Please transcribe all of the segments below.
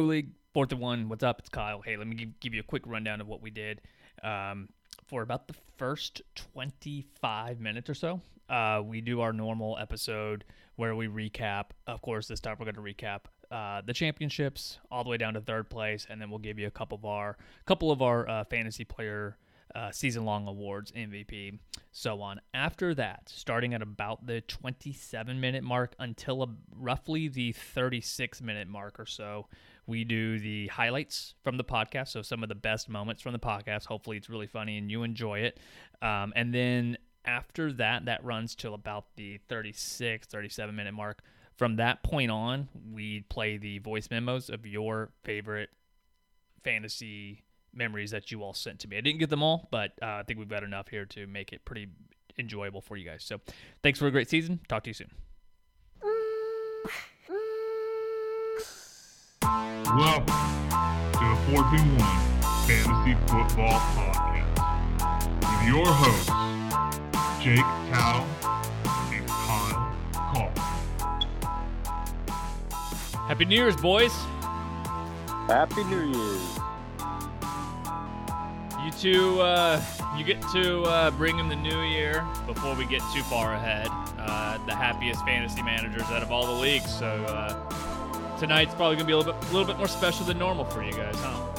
League, fourth and one. What's up? It's Kyle. Hey, let me give, give you a quick rundown of what we did um, for about the first 25 minutes or so. Uh, we do our normal episode where we recap. Of course, this time we're going to recap uh, the championships all the way down to third place, and then we'll give you a couple of our couple of our uh, fantasy player uh, season long awards, MVP, so on. After that, starting at about the 27 minute mark until a, roughly the 36 minute mark or so, we do the highlights from the podcast. So, some of the best moments from the podcast. Hopefully, it's really funny and you enjoy it. Um, and then after that, that runs till about the 36, 37 minute mark. From that point on, we play the voice memos of your favorite fantasy memories that you all sent to me. I didn't get them all, but uh, I think we've got enough here to make it pretty enjoyable for you guys. So thanks for a great season. Talk to you soon. Welcome to the 14 1 Fantasy Football Podcast with your hosts, Jake Cow and Kyle Call. Happy New Year's, boys. Happy New Year's. You two, uh, you get to uh, bring in the new year before we get too far ahead. Uh, the happiest fantasy managers out of all the leagues. So uh, tonight's probably gonna be a little bit, a little bit more special than normal for you guys, huh?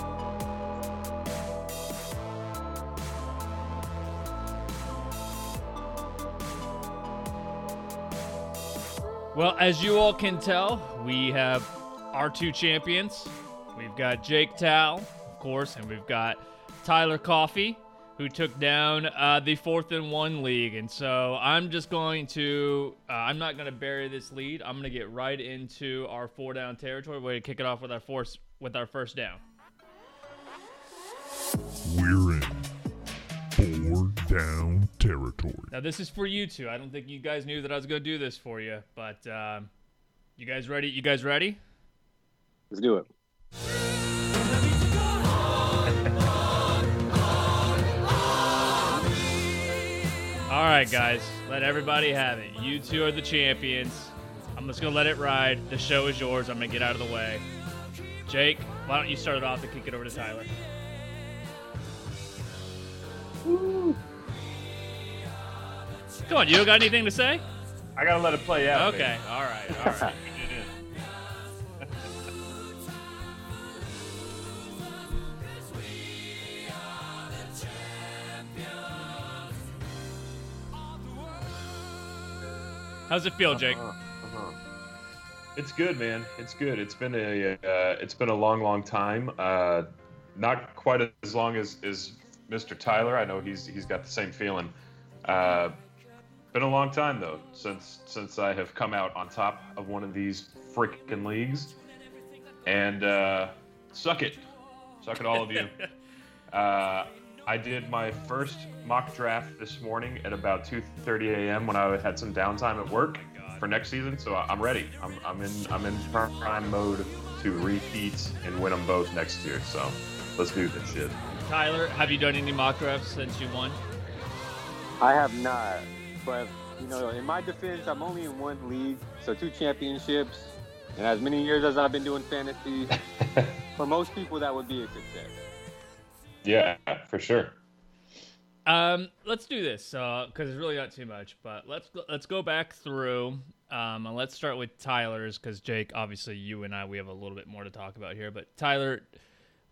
Well, as you all can tell, we have our two champions. We've got Jake Tal, of course, and we've got Tyler Coffee, who took down uh, the fourth and one league. And so I'm just going to, uh, I'm not going to bury this lead. I'm going to get right into our four down territory. We're going to kick it off with our force with our first down. We're in four down territory. Now this is for you two. I don't think you guys knew that I was going to do this for you, but um, you guys ready? You guys ready? Let's do it. All right, guys, let everybody have it. You two are the champions. I'm just gonna let it ride. The show is yours. I'm gonna get out of the way. Jake, why don't you start it off and kick it over to Tyler? Come on, you got anything to say? I gotta let it play out. Okay, man. all right, all right. How's it feel, Jake? Uh-huh, uh-huh. It's good, man. It's good. It's been a uh, it's been a long, long time. Uh, not quite as long as, as Mr. Tyler. I know he's he's got the same feeling. Uh, been a long time though since since I have come out on top of one of these freaking leagues. And uh, suck it, suck it, all of you. I did my first mock draft this morning at about 2:30 a.m. when I had some downtime at work for next season. So I'm ready. I'm, I'm in I'm in prime mode to repeat and win them both next year. So let's do this shit. Tyler, have you done any mock drafts since you won? I have not, but you know, in my defense, I'm only in one league, so two championships, and as many years as I've been doing fantasy, for most people that would be a success. Yeah, for sure. Um, let's do this because it's really not too much. But let's go, let's go back through um, and let's start with Tyler's because Jake, obviously, you and I we have a little bit more to talk about here. But Tyler,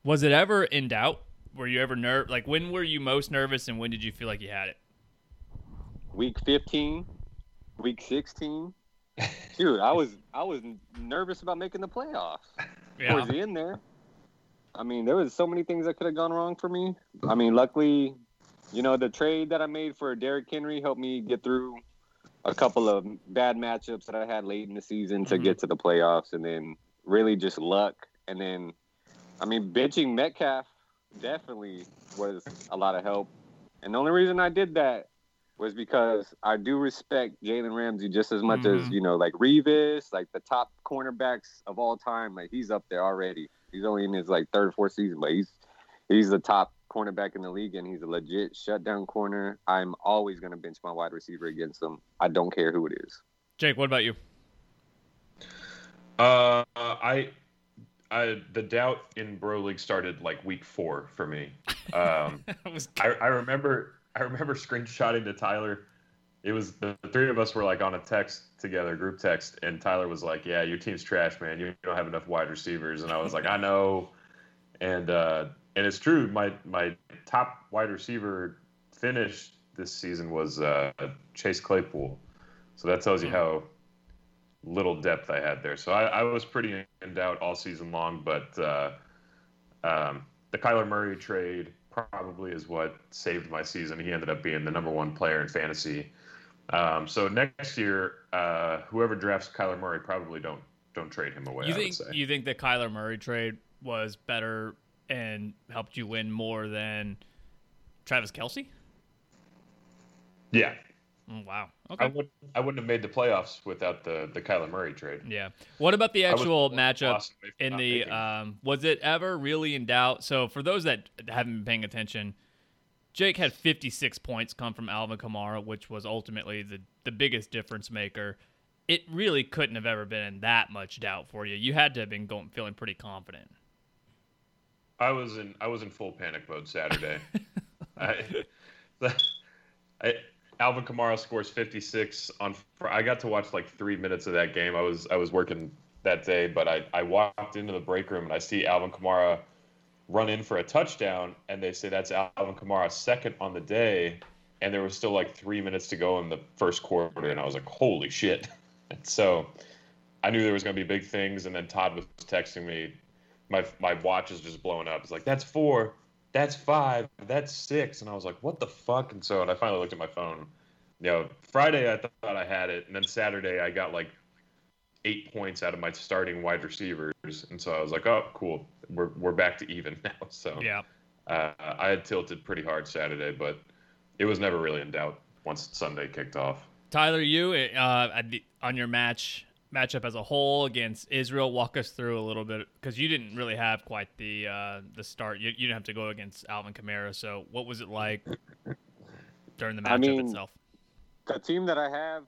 was it ever in doubt? Were you ever nerve? Like when were you most nervous, and when did you feel like you had it? Week 15, week 16. Dude, I was I was nervous about making the playoffs. Yeah. Towards the end there, I mean, there was so many things that could have gone wrong for me. I mean, luckily, you know, the trade that I made for Derrick Henry helped me get through a couple of bad matchups that I had late in the season to Mhm. get to the playoffs, and then really just luck. And then, I mean, benching Metcalf definitely was a lot of help. And the only reason I did that was because I do respect Jalen Ramsey just as much as Mhm. you know, like Revis, like the top cornerbacks of all time. Like he's up there already. He's only in his like third, or fourth season, but he's he's the top cornerback in the league, and he's a legit shutdown corner. I'm always gonna bench my wide receiver against him. I don't care who it is. Jake, what about you? Uh, I I the doubt in Bro League started like week four for me. Um, That was I, I remember I remember screenshotting to Tyler. It was the, three of us were like on a text together, group text, and Tyler was like, "Yeah, your team's trash, man. You don't have enough wide receivers." And I was like, "I know," and uh, and it's true. My my top wide receiver finish this season was uh, Chase Claypool, so that tells you Hmm. how little depth I had there. So I, I was pretty in doubt all season long, but uh, um, the Kyler Murray trade probably is what saved my season. He ended up being the number one player in fantasy. Um, so next year, uh, whoever drafts Kyler Murray probably don't don't trade him away. you I think would say. you think the Kyler Murray trade was better and helped you win more than Travis Kelce? yeah, Mm, wow. I Okay. would I wouldn't have made the playoffs without the the Kyler Murray trade. Yeah. What about the actual matchup in the um was it ever really in doubt? So for those that haven't been paying attention, Jake had 56 points come from Alvin Kamara, which was ultimately the the biggest difference maker. It really couldn't have ever been in that much doubt for you. You had to have been going feeling pretty confident. I was in I was in full panic mode Saturday. I, I, Alvin Kamara scores 56 on. I got to watch like three minutes of that game. I was I was working that day, but I, I walked into the break room and I see Alvin Kamara run in for a touchdown, and they say that's Alvin Kamara's second on the day, and there was still like three minutes to go in the first quarter, and I was like, holy shit! And so I knew there was going to be big things, and then Todd was texting me my my watch is just blowing up. It's like that's four, that's five, that's six, and I was like, what the fuck? And so and I finally looked at my phone. You know, Friday I thought I had it, and then Saturday I got like eight points out of my starting wide receivers, and so I was like, oh, cool, we're we're back to even now. So Yeah. uh, I had tilted pretty hard Saturday, but it was never really in doubt once Sunday kicked off. Tyler, you uh, on your match matchup as a whole against Israel, walk us through a little bit because you didn't really have quite the uh, the start. You, you didn't have to go against Alvin Kamara. So what was it like during the matchup I mean, itself? the team that I have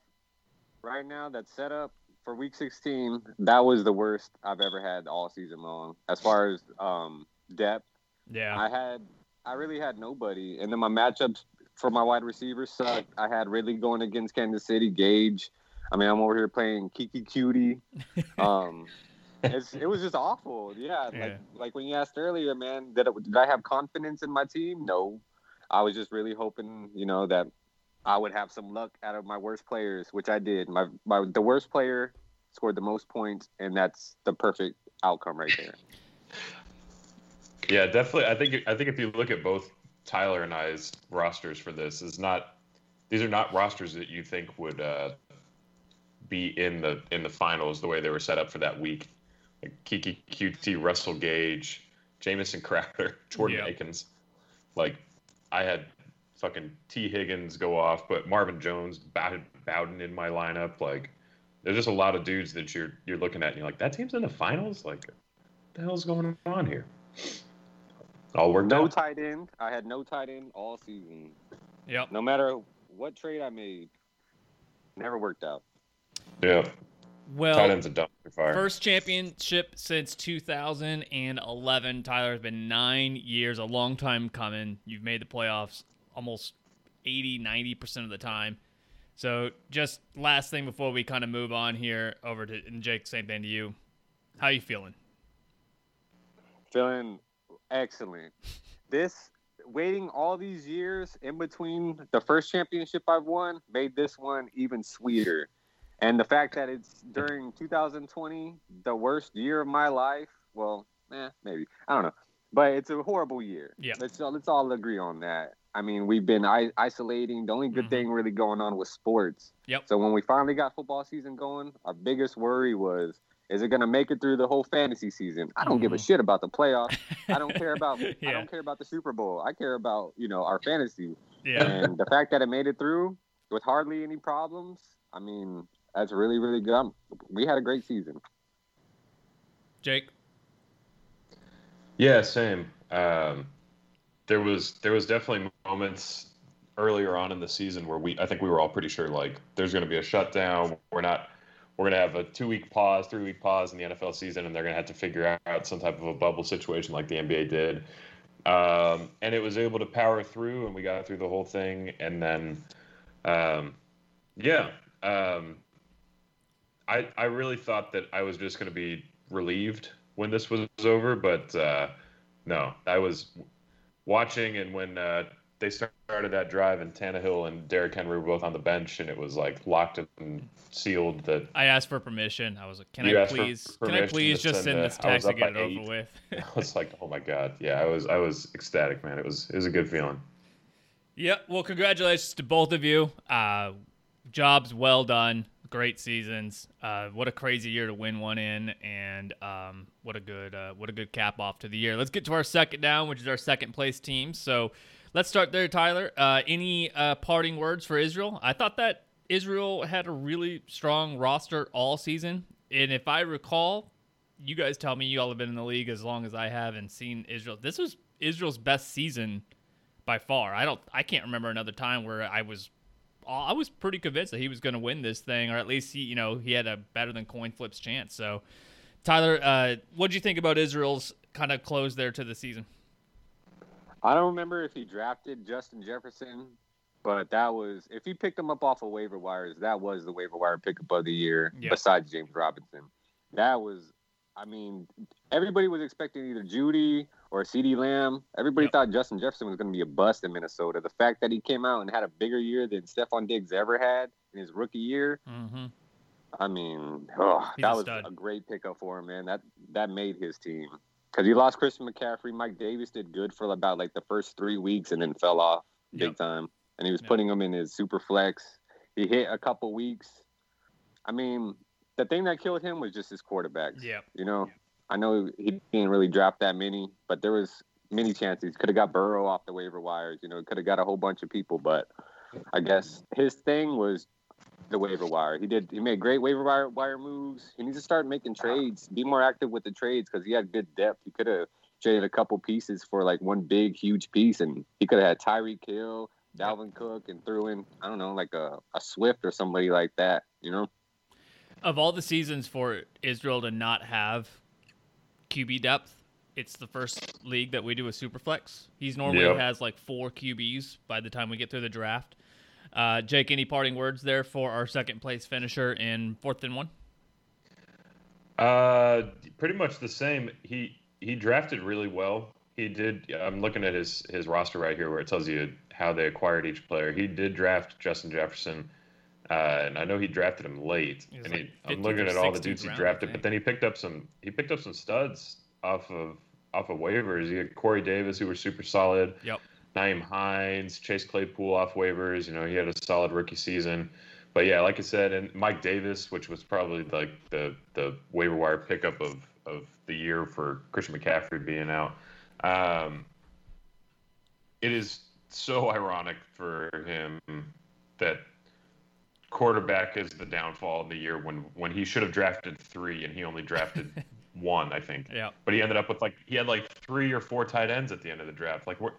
right now that's set up for week 16, that was the worst I've ever had all season long. As far as um, depth, Yeah, I had I really had nobody, and then my matchups for my wide receivers sucked. I had Ridley going against Kansas City, Gage. I mean, I'm over here playing Keke Coutee. Um, it's, it was just awful. Yeah, Yeah. like like when you asked earlier, man, did, it, did I have confidence in my team? No, I was just really hoping, you know, that I would have some luck out of my worst players, which I did. My my the worst player scored the most points, and that's the perfect outcome right there. Yeah, definitely. I think I think if you look at both Tyler and I's rosters for this, is not these are not rosters that you think would uh, be in the in the finals the way they were set up for that week. Like Keke Coutee, Russell Gage, Jamison Crowder, Jordan Yeah. Akins. Like I had fucking Tee Higgins go off, but Marvin Jones, Bowden, Bowden in my lineup. Like there's just a lot of dudes that you're you're looking at and you're like, that team's in the finals. Like, what the hell's going on here? All worked No out. tight end. I had no tight end all season. yep. No matter what trade I made, never worked out. Yeah, Well, tight end's a dumpster fire. first championship since 2011. Tyler has been nine years, a long time coming. You've made the playoffs almost 80, 90 percent of the time. So, just last thing before we kind of move on here over to and Jake, same thing to you. How you feeling? Feeling excellent. This waiting all these years in between the first championship I've won made this one even sweeter. And the fact that it's during 2020, the worst year of my life. Well, eh, maybe I don't know, but it's a horrible year. Yeah. let's let's all agree on that. I mean, we've been I- isolating. The only good Mhm. thing really going on was sports. Yep. So when we finally got football season going, our biggest worry was, is it going to make it through the whole fantasy season? I don't give a Mhm. shit about the playoffs. I don't care about I don't care about the Super Bowl. I care about you know our fantasy. Yeah. And the fact that it made it through with hardly any problems, I mean, that's really really good. I'm, we had a great season. Jake? Yeah, same. Um, there was there was definitely moments earlier on in the season where we I think we were all pretty sure like there's going to be a shutdown. We're not we're gonna have a two week pause, three week pause in the NFL season, and they're gonna have to figure out some type of a bubble situation like the NBA did. Um, and it was able to power through, and we got through the whole thing, and then, um, yeah, um, I I really thought that I was just gonna be relieved when this was over, but uh, no, I was watching, and when uh, they started that drive, and Tannehill and Derrick Henry were both on the bench, and it was like locked and sealed that I asked for permission. I was like, "Can I please? Can I please just send send this text up get it by over with?" I was like, oh my god, yeah, I was I was ecstatic, man. It was it was a good feeling. Yep. Well, congratulations to both of you. Uh, jobs well done. Great seasons. Uh, what a crazy year to win one in, and um, what a good uh, what a good cap off to the year. Let's get to our second down, which is our second place team. So let's start there, Tyler. Uh, any uh, parting words for Israel? I thought that Israel had a really strong roster all season, and if I recall, you guys tell me you all have been in the league as long as I have and seen Israel. This was Israel's best season by far. I don't. I can't remember another time where I was. I was pretty convinced that he was going to win this thing, or at least he, you know, he had a better than coin flips chance. So, Tyler, uh, what do you think about Israel's kind of close there to the season? I don't remember if he drafted Justin Jefferson, but that was if he picked him up off of waiver wires, that was the waiver wire pickup of the year. Yeah. Besides James Robinson, that was. I mean, everybody was expecting either Jeudy or CeeDee Lamb. Everybody Yep. thought Justin Jefferson was going to be a bust in Minnesota. The fact that he came out and had a bigger year than Stefon Diggs ever had in his rookie year, Mm-hmm. I mean, oh, that was stud. a great pickup for him, man. That that made his team because he lost Christian McCaffrey. Mike Davis did good for about like the first three weeks and then fell off big Yep. time. And he was Yep. putting him in his super flex. He hit a couple weeks. I mean, the thing that killed him was just his quarterbacks. Yeah. You know, I know he didn't really draft that many, but there was many chances. Could have got Burrow off the waiver wires. You know, could have got a whole bunch of people, but I guess his thing was the waiver wire. He did. He made great waiver wire, wire moves. He needs to start making trades. Be more active with the trades because he had good depth. He could have traded a couple pieces for like one big, huge piece, and he could have had Tyreek Hill, Dalvin Cook, and threw in I don't know like a, a Swift or somebody like that. You know. Of all the seasons for Israel to not have QB depth, it's the first league that we do a superflex. He's normally Yep. has like four QBs by the time we get through the draft. Uh, Jake, any parting words there for our second place finisher in fourth and one? Uh, pretty much the same. He he drafted really well. He did. I'm looking at his his roster right here, where it tells you how they acquired each player. He did draft Justin Jefferson, uh, and I know he drafted him late. He was And like he, I'm looking at all the dudes he round, drafted, but then he picked up some. He picked up some studs off of off of waivers. You had Corey Davis, who were super solid. Yep. Nyheim Hines, Chase Claypool off waivers. You know, he had a solid rookie season. But yeah, like I said, and Mike Davis, which was probably like the the waiver wire pickup of of the year for Christian McCaffrey being out. Um, it is so ironic for him that quarterback is the downfall in the year when when he should have drafted three and he only drafted one, I think. Yeah. But he ended up with like he had like three or four tight ends at the end of the draft. Like, we're,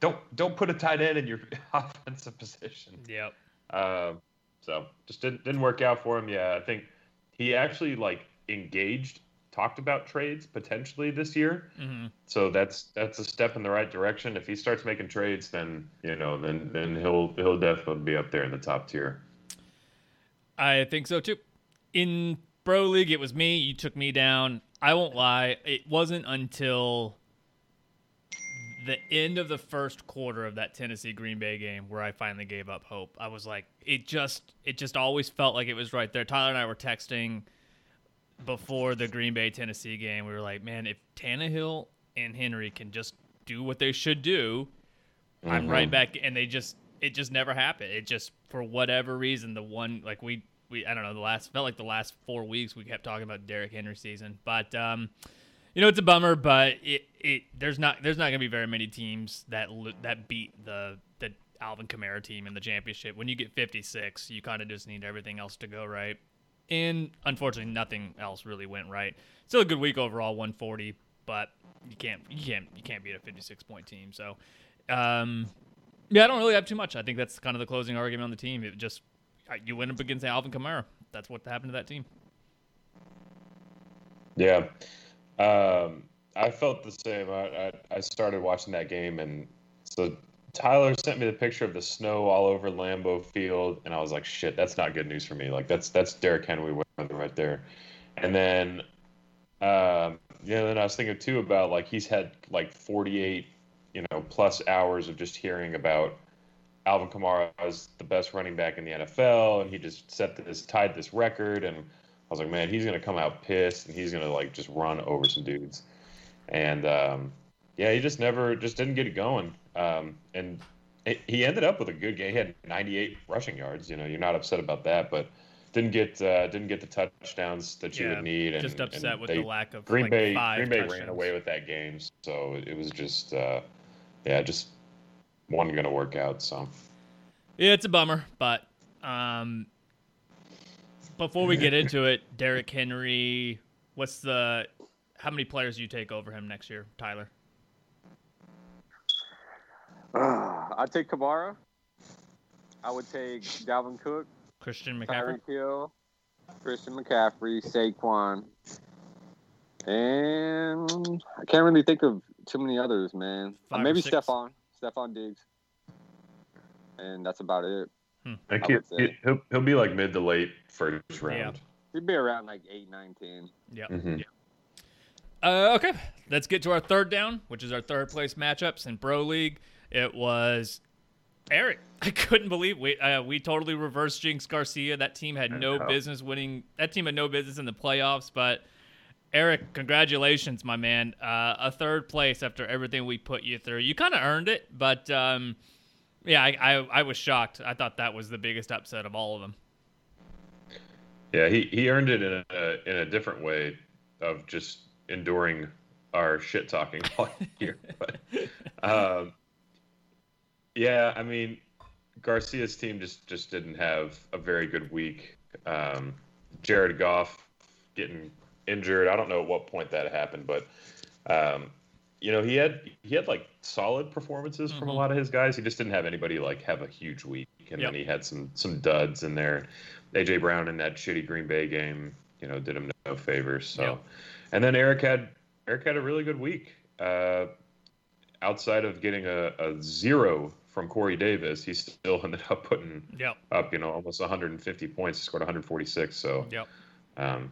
don't don't put a tight end in your offensive position. Yep. Uh, so just didn't didn't work out for him. Yeah, I think he actually like engaged, talked about trades potentially this year. hmm So that's that's a step in the right direction. If he starts making trades, then you know, then then he'll he'll definitely be up there in the top tier. I think so too. In Bro League, it was me. You took me down. I won't lie. It wasn't until the end of the first quarter of that Tennessee Green Bay game where I finally gave up hope. I was like, it just, it just always felt like it was right there. Tyler and I were texting before the Green Bay Tennessee game. We were like, man, if Tannehill and Henry can just do what they should do, I'm right mm-hmm. back, and they just it just never happened. It just for whatever reason the one like we we I don't know the last felt like the last four weeks we kept talking about Derrick Henry season, but um, you know it's a bummer, but it it there's not there's not gonna be very many teams that that beat the the Alvin Kamara team in the championship. When you get 56, you kind of just need everything else to go right, and unfortunately nothing else really went right. Still a good week overall, 140, but you can't you can't you can't beat a 56 point team. So. Um, yeah, I don't really have too much. I think that's kind of the closing argument on the team. It just you went up against Alvin Kamara, that's what happened to that team. Yeah, um, I felt the same. I, I I started watching that game, and so Tyler sent me the picture of the snow all over Lambeau Field, and I was like, "Shit, that's not good news for me. Like that's that's Derrick Henry weather right there." And then, um, yeah, then I was thinking too about like he's had like 48, you know, plus hours of just hearing about Alvin Kamara as the best running back in the NFL, and he just set this tied this record, and I was like, man, he's gonna come out pissed, and he's gonna like just run over some dudes, and um, yeah, he just never just didn't get it going, um, and it, he ended up with a good game. He had 98 rushing yards. You know, you're not upset about that, but didn't get uh, didn't get the touchdowns that you Yeah, would need. And, Just upset and with they- the lack of Green like, Bay five Green Bay touchdowns. ran away with that game, so it was just uh, yeah, just wasn't gonna work out. So Yeah, it's a bummer, but um, before we get into it, Derrick Henry, what's the how many players do you take over him next year, Tyler? I'd take Kamara. I would take Dalvin Cook, Christian McCaffrey. Tyreek Hill, Christian McCaffrey, Saquon, and I can't really think of too many others, man. Uh, Five Maybe six? Stefon, Stefon Diggs, and that's about it. I I think would he, he'll, he'll be like mid to late first Yeah. round. He'd be around like eight, nine, ten. Yeah. Mhm. Uh, okay, let's get to our third down, which is our third place matchups in Pro League. It was Eric. I couldn't believe we uh, we totally reversed Jinx Garcia. That team had no business winning. That team had no business in the playoffs. But Eric, congratulations, my man. Uh, a third place after everything we put you through. You kind of earned it, but um, yeah, I, I I was shocked. I thought that was the biggest upset of all of them. Yeah, he, he earned it in a in a different way of just enduring our shit talking all year. But um, yeah, I mean, Garcia's team just just didn't have a very good week. Um, Jared Goff getting injured. I don't know at what point that happened, but um, you know he had he had like solid performances from a Mhm. lot of his guys. He just didn't have anybody like have a huge week, and Yep. then he had some some duds in there. AJ Brown in that shitty Green Bay game, you know, did him no favors. So, Yep. and then Eric had Eric had a really good week. Uh, outside of getting a, a zero from Corey Davis, he still ended up putting Yep. up, you know, almost 150 points. He scored 146. So, Yep. um,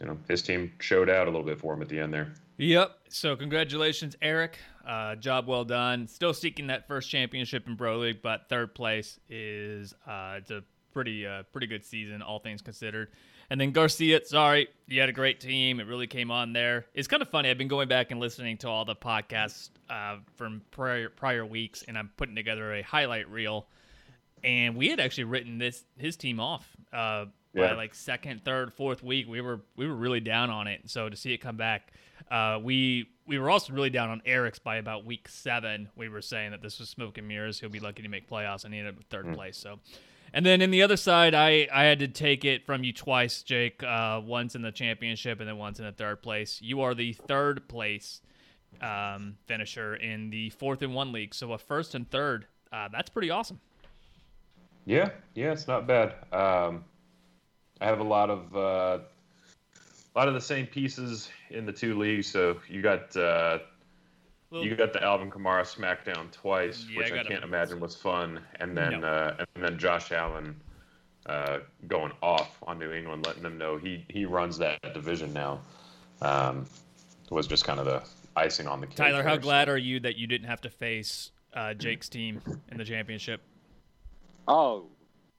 you know, his team showed out a little bit for him at the end there. Yep. So congratulations, Eric. Uh, job well done. Still seeking that first championship in Pro League, but third place is uh, it's a pretty uh, pretty good season, all things considered. And then Garcia, sorry, you had a great team. It really came on there. It's kind of funny. I've been going back and listening to all the podcasts uh, from prior prior weeks, and I'm putting together a highlight reel. And we had actually written this his team off uh, by like second, third, fourth week. We were we were really down on it. So to see it come back, uh, we we were also really down on Eric's by about week seven. We were saying that this was smoke and mirrors. He'll be lucky to make playoffs, and he ended up with third place. So, and then in the other side, I I had to take it from you twice, Jake. Uh, once in the championship, and then once in the third place. You are the third place um, finisher in the fourth and one league. So a first and third. Uh, that's pretty awesome. Yeah, yeah, it's not bad. Um, I have a lot of uh, a lot of the same pieces in the two leagues. So you got uh, Well, you got the Alvin Kamara SmackDown twice, Yeah, which I I, can't him. imagine was fun, and then No. uh, and then Josh Allen uh, going off on New England, letting them know he he runs that division now. Um, was just kind of the icing on the cake. Tyler, how glad are you that you didn't have to face uh, Jake's team in the championship? Oh,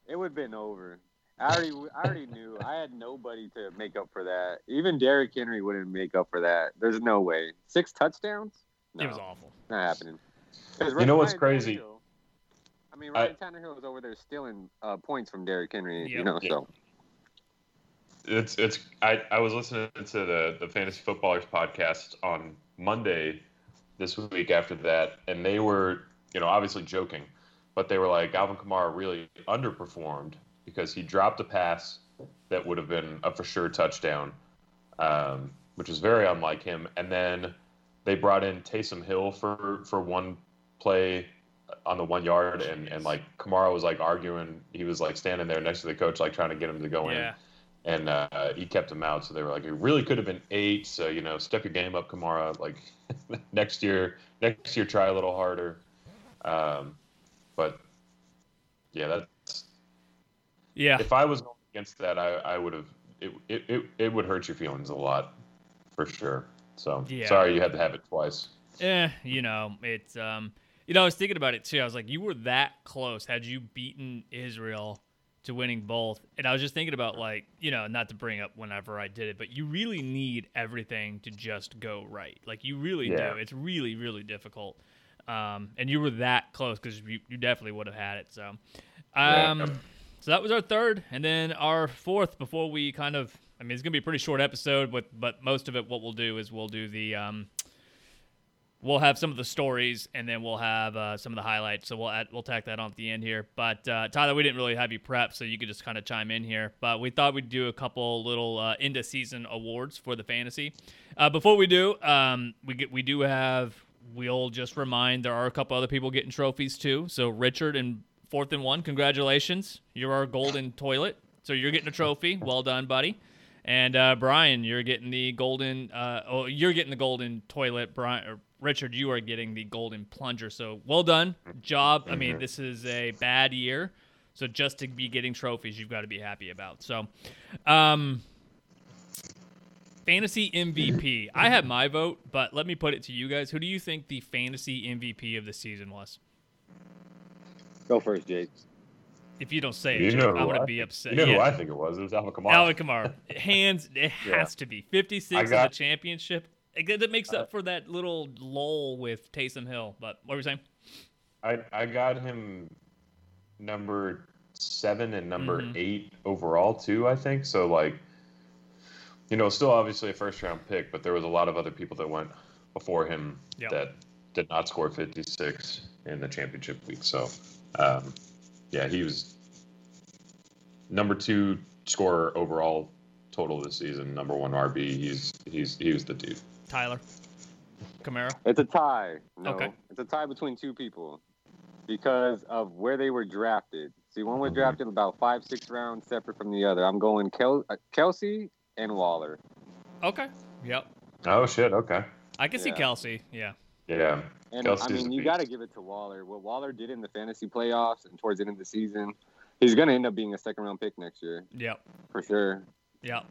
it would have been over. I already, I already knew. I had nobody to make up for that. Even Derrick Henry wouldn't make up for that. There's no way. Six touchdowns? No, It was awful. not happening. You know what's Ryan crazy? Tannehill- I mean, I- Ryan Tannehill was over there stealing uh, points from Derrick Henry. Yeah. You know, Yeah. so it's it's I, I was listening to the the fantasy footballers podcast on Monday this week after that and they were you know obviously joking but they were like Alvin Kamara really underperformed because he dropped a pass that would have been a for sure touchdown um, which is very unlike him and then they brought in Taysom Hill for for one play on the one yard, and and like Kamara was like arguing. He was like standing there next to the coach, like trying to get him to go in and uh, he kept him out. So they were like, it really could have been eight. So you know, step your game up, Kamara. Like next year, next year, try a little harder. Um, but yeah, that's Yeah. if I was going against that, I, I would have. It, it, it, it would hurt your feelings a lot, for sure. So Yeah. sorry you had to have it twice. Eh, you know, it's um you know, I was thinking about it too. I was like, you were that close had you beaten Israel to winning both. And I was just thinking about like, you know, not to bring up whenever I did it, but you really need everything to just go right. Like you really Yeah. do. It's really, really difficult. Um, and you were that close because you, you definitely would have had it. So, Yeah. So that was our third, and then our fourth. Before we kind of, I mean, it's gonna be a pretty short episode, but but most of it, what we'll do is we'll do the um, we'll have some of the stories, and then we'll have uh, some of the highlights. So we'll add, we'll tack that on at the end here. But uh, Tyler, we didn't really have you prep, so you could just kind of chime in here. But we thought we'd do a couple little uh, end of season awards for the fantasy. Uh, before we do, um, we get we do have. We'll just remind there are a couple other people getting trophies too. So Richard and fourth and one, congratulations! You're our golden toilet. So you're getting a trophy. Well done, buddy. And uh, Brian, you're getting the golden. Uh, oh, you're getting the golden toilet. Brian, Richard, you are getting the golden plunger. So well done, job. I mean, this is a bad year, so just to be getting trophies, you've got to be happy about. So, um, fantasy MVP. I have my vote, but let me put it to you guys. Who do you think the fantasy MVP of the season was? Go first, Jake. If you don't say it, You Jake, know I'm gonna I be upset. You know who I think it was? It was Alvin Kamara. Alvin Kamara. Hands, it Yeah. has to be. 56 I of got- the championship. It, that makes up for that little lull with Taysom Hill. But what were you saying? I I got him number seven and number Mhm. eight overall too. I think so. Like, you know, still obviously a first round pick, but there was a lot of other people that went before him Yep. that did not score 56 in the championship week. So, um, yeah, he was number two scorer overall total this season. Number one RB. He's he's he was the dude. Tyler. Kamara. It's a tie. No, Okay. it's a tie between two people because of where they were drafted. See, one was drafted about five, six rounds separate from the other. I'm going Kel- uh, Kelce and Waller. Okay. Yep. Oh shit. Okay. I can see Yeah. Kelce. Yeah. Yeah. And Kelce's I mean, you got to give it to Waller. What Waller did in the fantasy playoffs and towards the end of the season, he's going to end up being a second round pick next year Yep. for sure. Yep.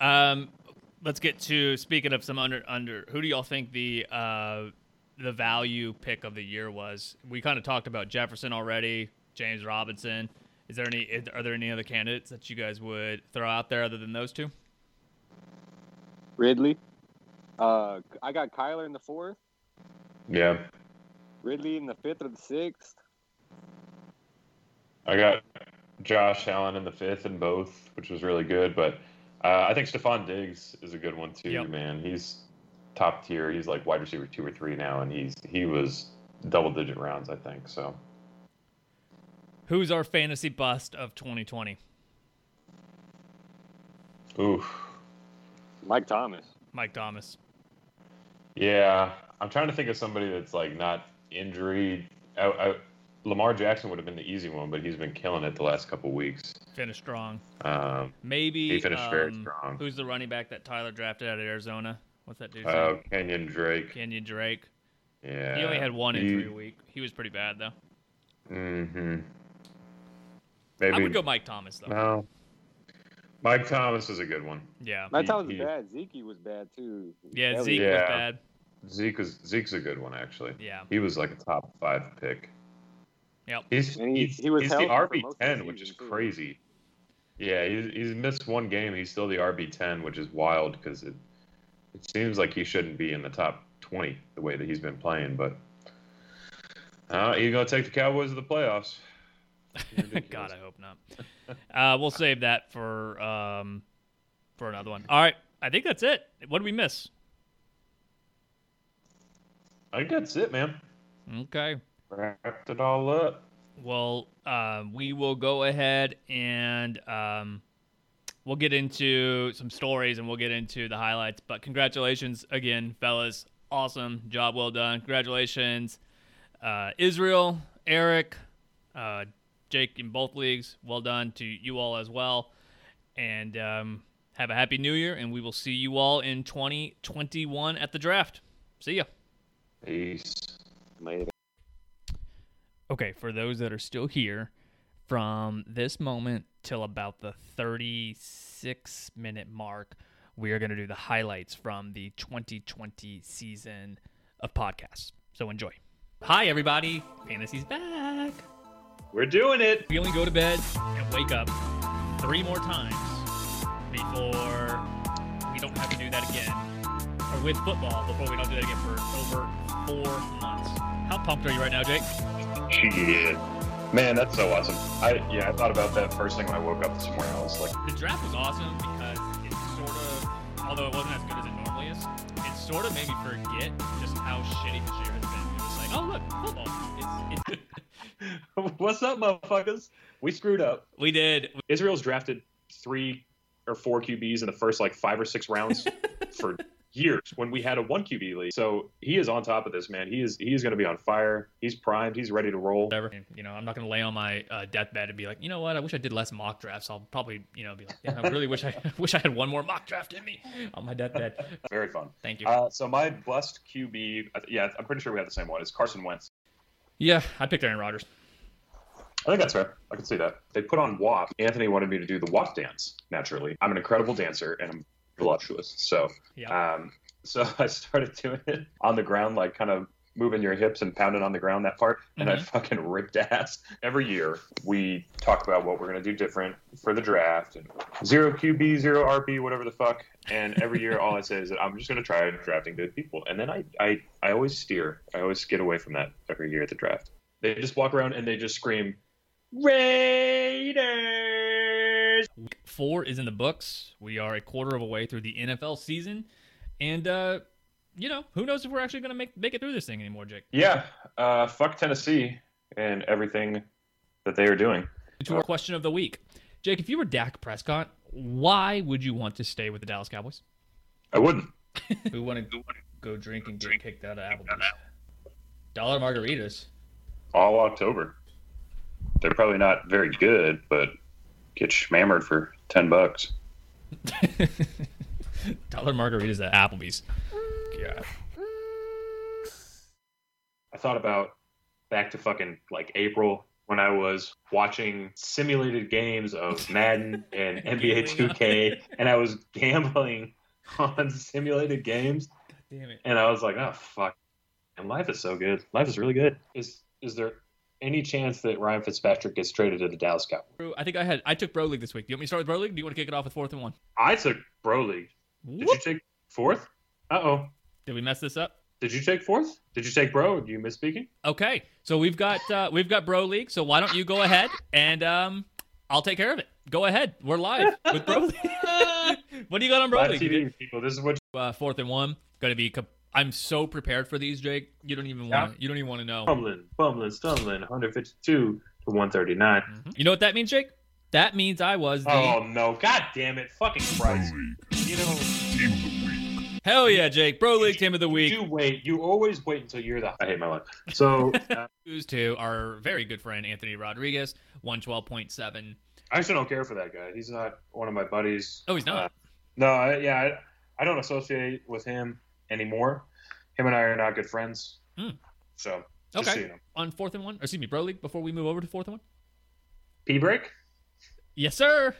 Um, let's get to speaking of some under under. Who do y'all think the uh the value pick of the year was? We kind of talked about Jefferson already. James Robinson. Is there any? Are there any other candidates that you guys would throw out there other than those two? Ridley. Uh, I got Kyler in the fourth, Yeah. Ridley in the fifth or the sixth. I got Josh Allen in the fifth in both, which was really good. But uh, I think Stefon Diggs is a good one too, Yep. man. He's top tier. He's like wide receiver two or three now, and he's he was double digit rounds, I think. So Who's our fantasy bust of 2020? oof. Mike Thomas. Mike Thomas. Yeah, I'm trying to think of somebody that's like not injury. I, I, Lamar Jackson would have been the easy one, but he's been killing it the last couple weeks. Finished strong. Um, Maybe He finished very um, strong. Who's the running back that Tyler drafted out of Arizona? What's that dude's uh, name? Kenyon Drake. Kenyon Drake. Yeah, He only had one he- injury a week. He was pretty bad though. Mm-hmm. Maybe I would go Mike Thomas though. No. Mike Thomas is a good one. Yeah. Mike He- Thomas he- was bad. Zeke was bad too. Yeah, That was- Zeke was bad. Zeke was Zeke's a good one actually. Yeah. He was like a top five pick. Yep. He's And he- he's, he was he's the RB most of the ten, which is too. crazy. Yeah, he's, he's missed one game. He's still the RB ten, which is wild because it it seems like he shouldn't be in the top twenty the way that he's been playing. But uh, he's gonna take the Cowboys to the playoffs. God, I hope not. Uh, we'll save that for um, for another one. All right, I think that's it. What did we miss? I think that's it, man. Okay. Wrapped it all up. Well, uh, we will go ahead and um, we'll get into some stories and we'll get into the highlights. But congratulations again, fellas! Awesome job, well done. Congratulations, Uh, Israel, Eric, uh, Jake in both leagues. Well done to you all as well. And um, have a happy new year, and we will see you all in 2021 at the draft. See ya. Peace. Later. Okay, for those that are still here, from this moment till about the 36 minute mark, we are going to do the highlights from the 2020 season of podcasts. So enjoy. Hi, everybody. Fantasy's back. We're doing it. We only go to bed and wake up three more times before we don't have to do that again. Or with football before we don't do that again for over four months. How pumped are you right now, Jake? Shit. Man, that's so awesome. I yeah, I thought about that first thing when I woke up this morning. I was like, The draft was awesome because it sort of, although it wasn't as good as it normally is, it sort of made me forget just how shitty this year has been. It was like, oh look, football. It's, it's "What's up, motherfuckers? We screwed up." we did. Israel's drafted three or four QBs in the first like five or six rounds for years when we had a one QB league. So he is on top of this, man. He is he is going to be on fire. He's primed. He's ready to roll. Whatever. You know, I'm not gonna lay on my uh, deathbed and be like, you know what? I wish I did less mock drafts. I'll probably, you know, be like, yeah, I really wish I wish I had one more mock draft in me on my deathbed. Very fun. Thank you. Uh, so my blessed QB, yeah, I'm pretty sure we have the same one. It's Carson Wentz. yeah, I picked Aaron Rodgers. I think that's fair. I can see that. They put on WAP. Anthony wanted me to do the WAP dance. Naturally, I'm an incredible dancer and I'm voluptuous. So, Yeah. um, so I started doing it on the ground, like kind of moving your hips and pounding on the ground. That part, and I Mhm. fucking ripped ass. Every year we talk about what we're gonna do different for the draft and zero QB, zero RB, whatever the fuck. And every year, all I say is that I'm just gonna try drafting good people. And then I, I, I always steer. I always get away from that every year at the draft. They just walk around and they just scream, Raiders. Week four is in the books. We are a quarter of a way through the NFL season, and uh, you know, who knows if we're actually gonna make make it through this thing anymore, Jake. Yeah, uh, fuck Tennessee and everything that they are doing. To our question of the week, Jake, if you were Dak Prescott, why would you want to stay with the Dallas Cowboys? I wouldn't. We want to go drink and get kicked out of Applebee's. Dollar margaritas. All October. They're probably not very good, but get schmammered for ten bucks. Dollar margaritas at Applebee's. God. I thought about back to fucking like April when I was watching simulated games of Madden and NBA 2K, and I was gambling on simulated games. Damn it. and I was like, oh fuck, and life is so good. Life is really good. Is is there any chance that Ryan Fitzpatrick gets traded to the Dallas Cowboys? I think I had I took Bro League this week. Do you want me to start with Bro League? Do you want to kick it off with fourth and one? I took Bro League. Did you take fourth? Uh oh. Did we mess this up? Did you take fourth? Did you take Bro? Do you miss speaking? Okay, so we've got uh, we've got Bro League. So why don't you go ahead and um, I'll take care of it. Go ahead. We're live with Bro League. what do you got on Bro Live League? TV people. This is what. Uh, fourth and one. Going to be. Co- I'm so prepared for these, Jake. You don't even want. to You don't even want to know. Fumbling, fumbling, stumbling. 152 to 139. You know what that means, Jake? That means I was the Oh no! God damn it! Fucking Pro Christ! You know, Team of the Week. hell yeah, Jake. Bro League team of the week. you wait. You always wait until you're the. I hate my life. So uh, Lose to our very good friend Anthony Rodriguez, one twelve point seven. I actually don't care for that guy. He's not one of my buddies. Oh, he's not. Uh, no, I, yeah, I, I don't associate with him anymore. Him and I are not good friends. Hmm. So, just Okay. so you know. On fourth and one, or excuse me, Bro League. Before we move over to fourth and one. P break? Yes, sir.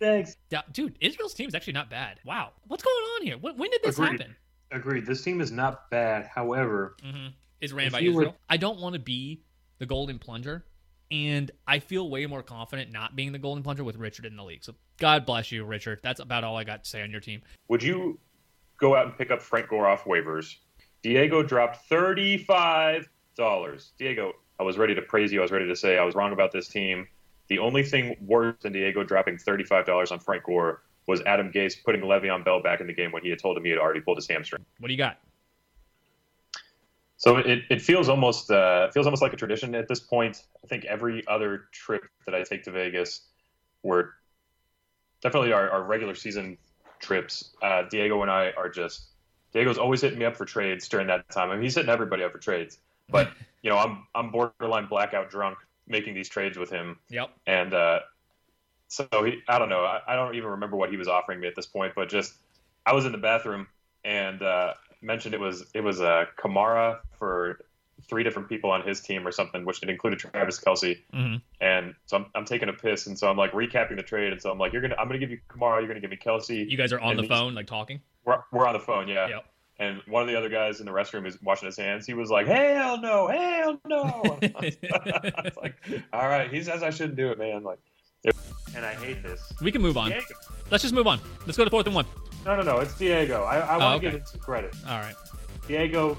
Thanks. Dude, Israel's team is actually not bad. Wow, what's going on here? When, when did this Agreed. happen? Agreed. This team is not bad. However, Mm-hmm. Is ran by you were- Israel. I don't want to be the golden plunger, and I feel way more confident not being the golden plunger with Richard in the league. So God bless you, Richard. That's about all I got to say on your team. would you go out and pick up Frank Gore off waivers? Diego dropped $35. Diego, I was ready to praise you. I was ready to say I was wrong about this team. The only thing worse than Diego dropping $35 on Frank Gore was Adam Gase putting Le'Veon Bell back in the game when he had told him he had already pulled his hamstring. What do you got? So it, it feels almost uh, feels almost like a tradition at this point. I think every other trip that I take to Vegas, were definitely our, our regular season trips. Uh, Diego and I are just Diego's always hitting me up for trades during that time. I mean, he's hitting everybody up for trades. But you know, I'm I'm borderline blackout drunk making these trades with him, Yep. and uh, so he, I don't know, I, I don't even remember what he was offering me at this point, but just I was in the bathroom and uh, mentioned it was it was a Kamara for three different people on his team or something, which it included Travis Kelce. Mhm. And so I'm, I'm taking a piss, and so I'm like recapping the trade, and so I'm like, you're gonna I'm gonna give you Kamara, you're gonna give me Kelce. You guys are on And the these- phone, like talking. We're, we're on the phone, yeah. Yep. And one of the other guys in the restroom is washing his hands. He was like, "Hell no, hell no!" I was like, "All right." He says I shouldn't do it, man. Like, and I hate this. We can move on. Diego. Let's just move on. Let's go to fourth and one. No, no, no. It's Diego. I, I Oh, want okay. to give it some credit. All right. Diego,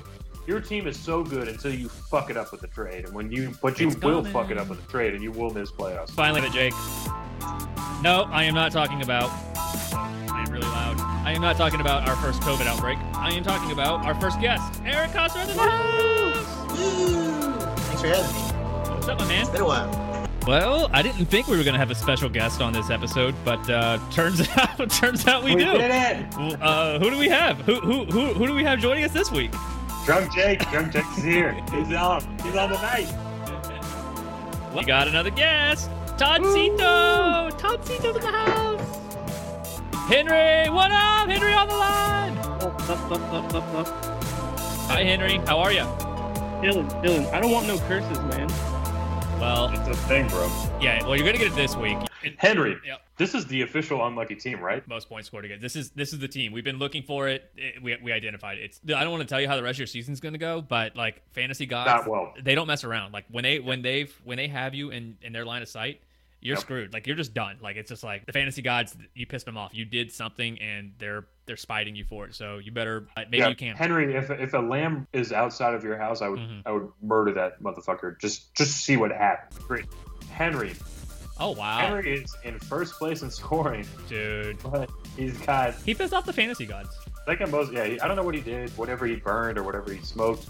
your team is so good until you fuck it up with the trade, and when you, but you It's will coming. fuck it up with the trade, and you will miss playoffs. Finally, but Jake. No, I am not talking about. I am really loud. I am not talking about our first COVID outbreak. I am talking about our first guest, Eric Coster in the house. Woo! Thanks for having me. What's up, my man? It's been a while. Well, I didn't think we were gonna have a special guest on this episode, but uh, turns out, turns out we, do. did it! Uh, who do we have? Who, who who who do we have joining us this week? Drunk Jake, Drunk Jake's here. He's on. He's on the night. We got another guest, Toddcito. Toddcito's in the house. Henry, what up? Henry on the line. Hi, Henry. How are you? Dylan, Dylan, I don't want no curses, man. Well, It's a thing, bro. yeah. Well, you're gonna get it this week. It- Henry, Yep. this is the official unlucky team, right? most points scored again. This is this is the team we've been looking for. It, It- we we identified it. It's. I don't want to tell you how the rest of your season's going to go, but like fantasy gods, well. they don't mess around. Like when they when they've when they have you in in their line of sight, you're Yep. screwed. Like you're just done. Like it's just like the fantasy gods. You pissed them off. You did something, and they're they're spiting you for it. So you better uh, maybe yeah, you can't. Henry, if if a lamb is outside of your house, I would Mhm. I would murder that motherfucker. Just just see what happens. Great. Henry. Oh wow, Henry is in first place in scoring, dude. but he's got He pissed off the fantasy gods. second most. Yeah, I don't know what he did, whatever he burned or whatever he smoked.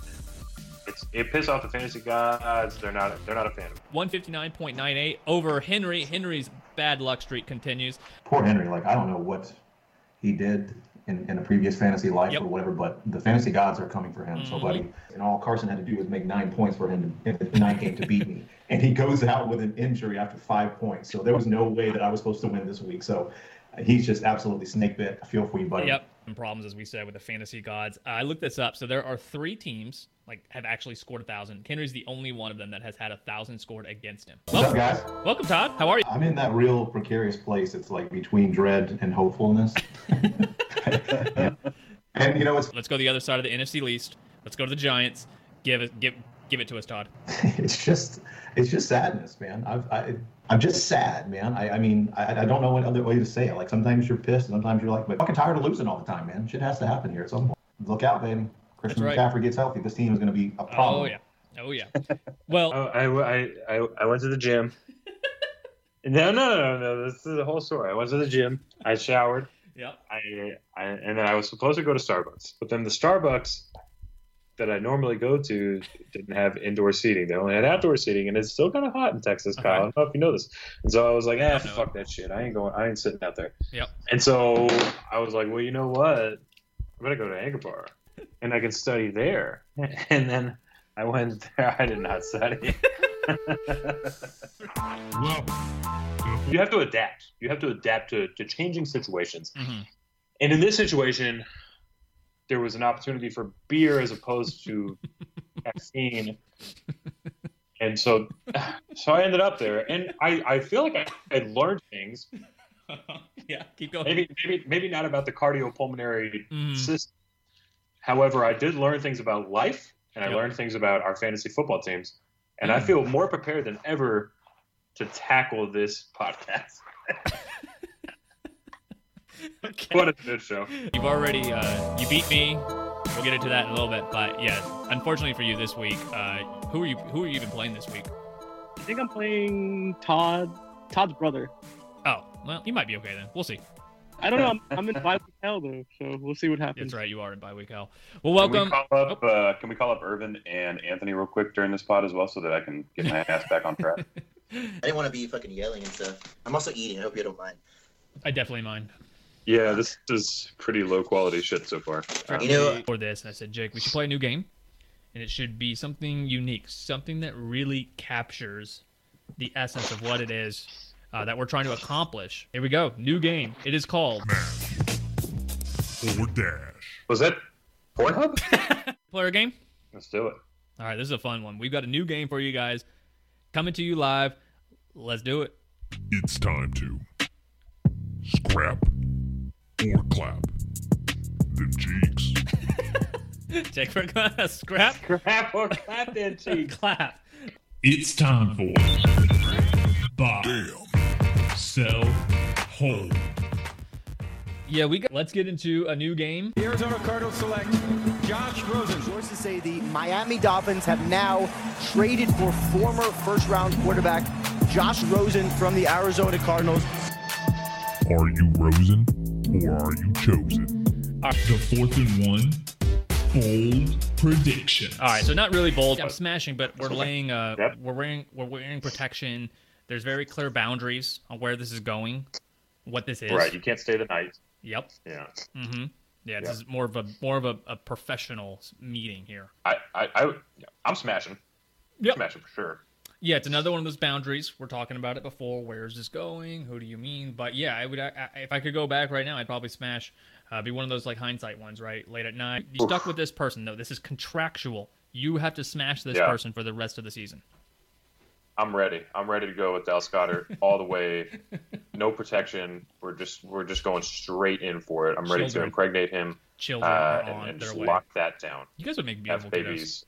It's it pissed off the fantasy gods. They're not they're not a fan of. it. 159.98 over Henry. Henry's bad luck streak continues. poor Henry, like I don't know what he did in, in a previous fantasy life Yep. or whatever, but the fantasy gods are coming for him. So, Mhm. buddy, and all Carson had to do was make nine points for him to, in the ninth game to beat me, and he goes out with an injury after five points. So there was no way that I was supposed to win this week. So he's just absolutely snake bit. I feel for you, buddy. Yep. Problems, as we said, with the fantasy gods. I looked this up. So there are three teams like have actually scored a thousand. Henry's the only one of them that has had a thousand scored against him. What's up, guys? welcome, Todd. How are you? I'm in that real precarious place. It's like between dread and hopefulness. and you know, it's Let's go to the other side of the NFC least. Let's go to the Giants. Give it, give, give it to us, Todd. it's just it's just sadness, man. I've, I I'm just sad, man. I, I mean I, I don't know what other way to say it. Like sometimes you're pissed, sometimes you're like, but fucking tired of losing all the time, man. Shit has to happen here at some point. Look out, baby. Christian That's right. McCaffrey gets healthy. This team is going to be a oh, problem. Oh yeah, oh yeah. Well, Oh, I, I, I, I went to the gym. No, no, no, no. This is the whole story. I went to the gym. I showered. yeah. I, I and then I was supposed to go to Starbucks, but then the Starbucks that I normally go to didn't have indoor seating. They only had outdoor seating, and it's still kind of hot in Texas, Kyle. I don't know if you know this. And so I was like, ah, fuck that shit. I ain't going. I ain't sitting out there. Yep. And so I was like, well, you know what? I'm gonna go to Anchor Bar, and I can study there. And then I went there. I did not study. You have to adapt. You have to adapt to, to changing situations. hmm And in this situation, there was an opportunity for beer as opposed to caffeine. And so, so I ended up there, and I, I feel like I had learned things. yeah. Keep going. Maybe maybe maybe not about the cardiopulmonary Mm. system. However, I did learn things about life, and I learned things about our fantasy football teams, and I Mm. feel more prepared than ever to tackle this podcast. Okay. What a good show! You've already uh, you beat me. We'll get into that in a little bit, but yeah, unfortunately for you this week, uh, who are you? Who are you even playing this week? I think I'm playing Todd, Todd's brother. Oh, well, you might be okay then. We'll see. I don't know. I'm, I'm in bye week hell though, so we'll see what happens. That's right, you are in bye week hell. Well, Can welcome. we call up? Uh, can we call up Irvin and Anthony real quick during this pod as well, so that I can get my ass back on track? I didn't want to be fucking yelling and stuff. I'm also eating. I hope you don't mind. I definitely mind. Yeah, this is pretty low quality shit so far. You know- for this, and I said, Jake, we should play a new game. and it should be something unique, something that really captures the essence of what it is uh, that we're trying to accomplish. Here we go. New game. It is called Or dash. Was that Pornhub? Player Game. Let's do it. All right, this is a fun one. We've got a new game for you guys coming to you live. Let's do it. It's time to scrap or clap them cheeks. Take for a scrap, Crap or clap that cheek. clap. It's time for buy, damn, sell, hold. Yeah, we got. Let's get into a new game. The Arizona Cardinals select Josh Rosen. Sources say the Miami Dolphins have now traded for former first round quarterback Josh Rosen from the Arizona Cardinals. Are you Rosen or are you chosen? The fourth and one bold prediction. All right, so not really bold. I'm smashing, but we're laying. Uh, Yep. we're wearing we're wearing protection. There's very clear boundaries on where this is going, what this is. Right, you can't stay the night. Yep. Yeah. Mm-hmm. Yeah, this Yeah. is more of a more of a, a professional meeting here. I, I, I I'm smashing. Yep. Smashing for sure. Yeah, it's another one of those boundaries. We're talking about it before. Where's this going? Who do you mean? But yeah, I would. I, if I could go back right now, I'd probably smash. Uh, be one of those like hindsight ones, right? Late at night. You stuck with this person though. This is contractual. You have to smash this Yeah. person for the rest of the season. I'm ready. I'm ready to go with Dallas Goedert all the way. No protection. We're just we're just going straight in for it. I'm ready to impregnate him Children uh, and, on and their just way. lock that down. You guys would make Have beautiful kiddos. babies.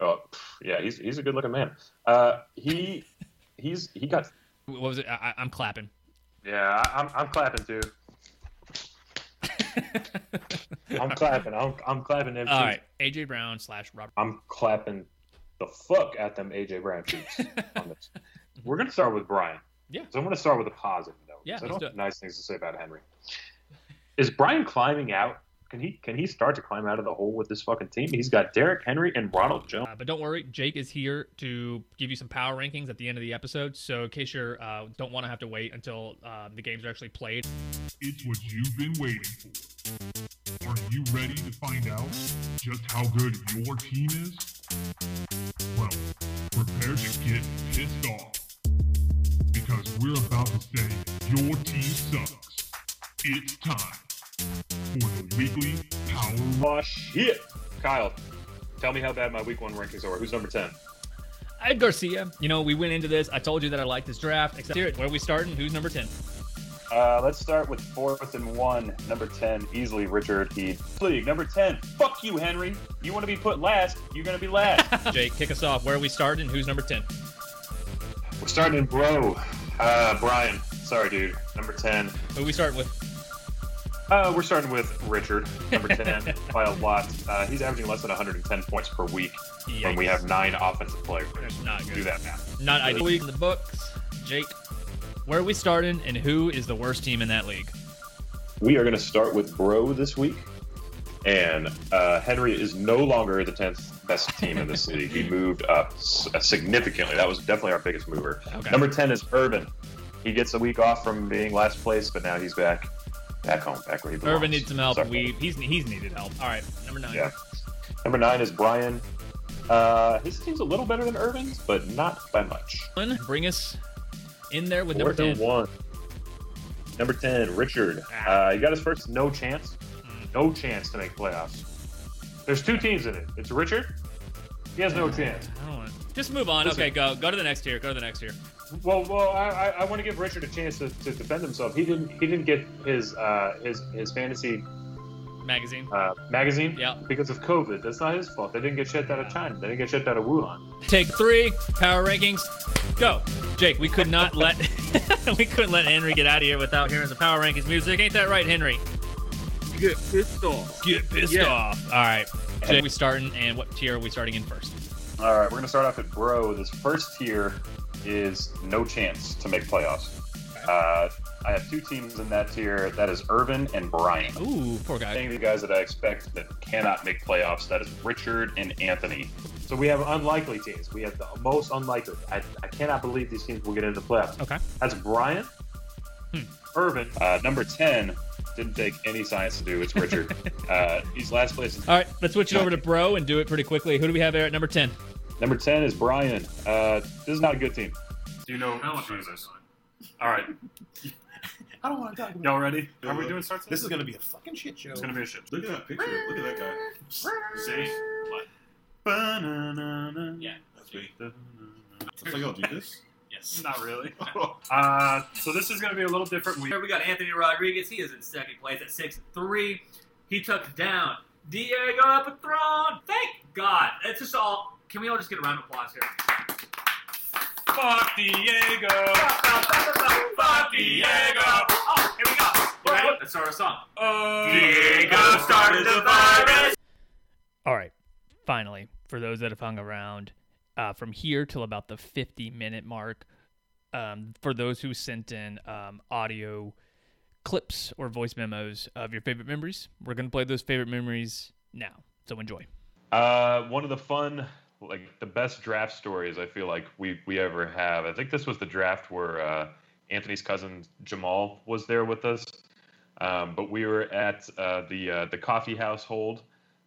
Oh yeah, he's he's a good looking man. Uh, he he's he got What was it? I, I- I'm clapping. yeah. I- I'm I'm clapping too. I'm clapping. I'm I'm clapping them. All cheeks. right, AJ Brown slash Robert. I'm clapping the fuck at them AJ Brown cheeks on this. We're gonna start with Brian. Yeah. So I'm gonna start with a positive note. Yeah, 'cause I don't do have nice things to say about Henry. Is Brian climbing out? Can he can he start to climb out of the hole with this fucking team? He's got Derrick Henry and Ronald Jones. Uh, but don't worry, Jake is here to give you some power rankings at the end of the episode. So in case you uh, don't want to have to wait until uh, the games are actually played, It's what you've been waiting for. Are you ready to find out just how good your team is? Well, prepare to get pissed off. Because we're about to say your team sucks. It's time for the weekly power Oh shit! Kyle, tell me how bad my week one rankings are. Who's number ten? Ed Garcia. You know, we went into this. I told you that I like this draft. Except here, where are we starting? Who's number ten? Uh, let's start with fourth and one. Number 10, easily Richard Heed. League, number 10. Fuck you, Henry. You want to be put last, you're going to be last. Jake, kick us off. Where are we starting? Who's number ten? We're starting in bro. Uh, Brian. Sorry, dude. Number ten. Who are we starting with? Uh, we're starting with Richard, number 10, by a lot. Uh, he's averaging less than 110 points per week when we have nine offensive players. That's not good. Do that math. Not ideal. League in the books. Jake, where are we starting, and who is the worst team in that league? We are going to start with Bro this week. And uh, Henry is no longer the 10th best team in this league. He moved up uh, significantly. That was definitely our biggest mover. Okay. Number 10 is Urban. He gets a week off from being last place, but now he's back back home, back where he belongs. Urban needs some help. Sorry. We he's he's needed help. All right, number nine. Yeah. Number nine is Brian. Uh, his team's a little better than Urban's, but not by much. Bring us in there with Fourth number ten. one. Number 10, Richard. Uh, he got his first no chance. No chance to make playoffs. There's two teams in it. It's Richard. He has no chance. Don't want. Just move on. Listen. Okay, go go to the next tier. Go to the next tier. Well, well, I, I, I want to give Richard a chance to, to defend himself. He didn't he didn't get his uh, his his fantasy Magazine. uh, magazine Yeah. because of COVID. That's not his fault. They didn't get shipped out of China. They didn't get shipped out of Wuhan. Take three. Power rankings. Go, Jake. We could not let we couldn't let Henry get out of here without hearing some power rankings music. Ain't that right, Henry? Get pissed off. Get pissed Yeah. off. All right. Jake, we starting, and what tier are we starting in first? All right, we're going to start off at Bro. This first tier is no chance to make playoffs. Uh, I have two teams in that tier. That is Irvin and Brian. Ooh, poor guy. Saying the guys that I expect that cannot make playoffs. That is Richard and Anthony. So we have unlikely teams. We have the most unlikely. I, I cannot believe these teams will get into the playoffs. Okay. That's Brian, Hmm. Irvin, Uh, number 10, Didn't take any science to do. It's Richard. uh, he's last place. All right, let's switch it over to Bro and do it pretty quickly. Who do we have there at number 10? Number 10 is Brian. Uh, this is not a good team. Do you know? Oh, Jesus. All right. I don't want to talk about Y'all ready? Are we doing starts? This is going to be a fucking shit show. It's gonna be a shit. Look at that picture. Look at that guy. Say what? Yeah, that's me. It's like, I'll do this. Yes. Not really. uh, so this is going to be a little different. We Here we got Anthony Rodriguez. He is in second place at six three. He took down Diego Patron. Thank God. It's just all. Can we all just get a round of applause here? Fuck Diego. Fuck Diego. Oh, here we go. You ready? Let's start our song. Oh. Diego started the virus. All right, finally, for those that have hung around uh, from here till about the 50 minute mark, um, for those who sent in um, audio clips or voice memos of your favorite memories, we're going to play those favorite memories now. So enjoy. Uh, one of the fun, like the best draft stories I feel like we we ever have. I think this was the draft where uh, Anthony's cousin Jamal was there with us. Um, but we were at uh, the uh, the coffee household.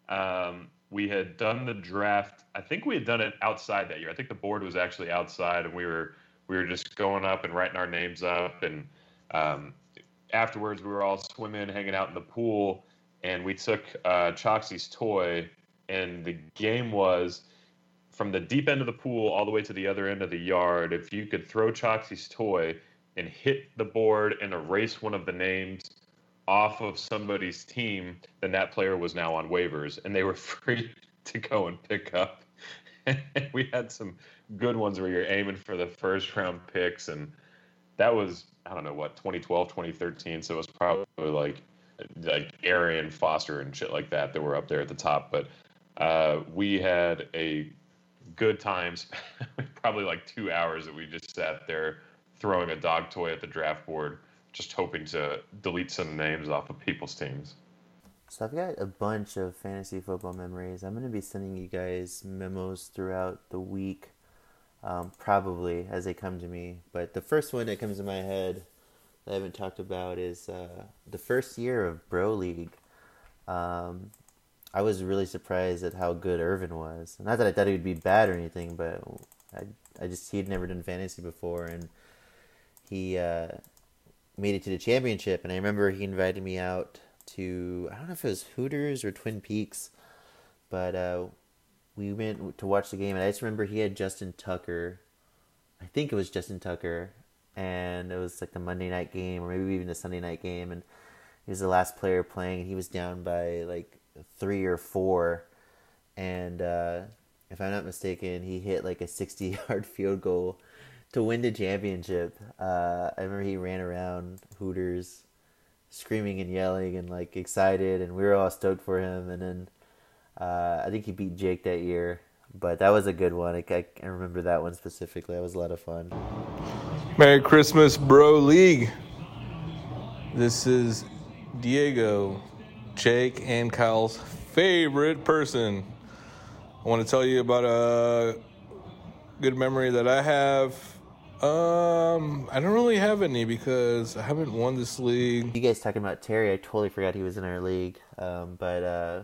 Um, we had done the draft. I think we had done it outside that year. I think the board was actually outside, and we were we were just going up and writing our names up. And um, afterwards, we were all swimming, hanging out in the pool, and we took uh, toy. And the game was from the deep end of the pool all the way to the other end of the yard. If you could throw Choxy's toy and hit the board and erase one of the names off of somebody's team, then that player was now on waivers and they were free to go and pick up. we had some good ones where you're aiming for the first round picks and that was I don't know what 2012 2013 so it was probably like like Arian Foster and shit like that that were up there at the top but uh, we had a good times probably like 2 hours that we just sat there throwing a dog toy at the draft board just hoping to delete some names off of people's teams. So I've got a bunch of fantasy football memories. I'm going to be sending you guys memos throughout the week, um, probably as they come to me. But the first one that comes to my head that I haven't talked about is uh, the first year of Bro League. Um, I was really surprised at how good Irvin was. Not that I thought he would be bad or anything, but I, I just he had never done fantasy before, and he uh, made it to the championship. And I remember he invited me out to I don't know if it was Hooters or Twin Peaks, but uh, we went to watch the game, and I just remember he had Justin Tucker. I think it was Justin Tucker, and it was like the Monday night game, or maybe even the Sunday night game, and he was the last player playing. And he was down by like three or four, and uh, if I'm not mistaken, he hit like a 60 yard field goal to win the championship. Uh, I remember he ran around Hooters screaming and yelling and like excited, and we were all stoked for him. And then uh, I think he beat Jake that year, but that was a good one. I, I, I remember that one specifically. That was a lot of fun. Merry Christmas, Bro League. This is Diego, Jake, and Kyle's favorite person. I want to tell you about a good memory that I have. Um, I don't really have any because I haven't won this league. You guys talking about Terry? I totally forgot he was in our league. Um, but uh,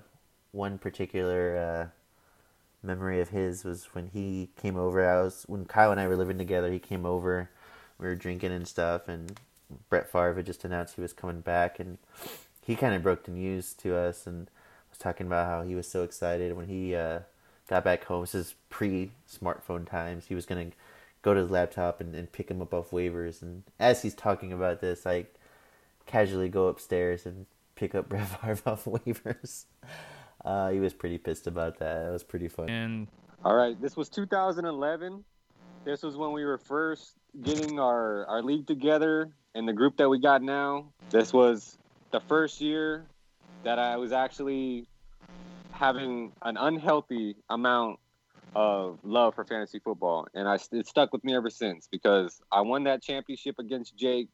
one particular uh, memory of his was when he came over. I was when Kyle and I were living together. He came over. We were drinking and stuff, and Brett Favre had just announced he was coming back, and he kind of broke the news to us and was talking about how he was so excited when he uh, got back home. This is pre-smartphone times. He was gonna go to his laptop and, and pick him up off waivers. And as he's talking about this, I casually go upstairs and pick up Brett Favre off waivers. Uh, he was pretty pissed about that. It was pretty funny. And all right, this was 2011. This was when we were first getting our, our league together and the group that we got now. This was the first year that I was actually having an unhealthy amount of love for fantasy football, and I it stuck with me ever since because I won that championship against Jake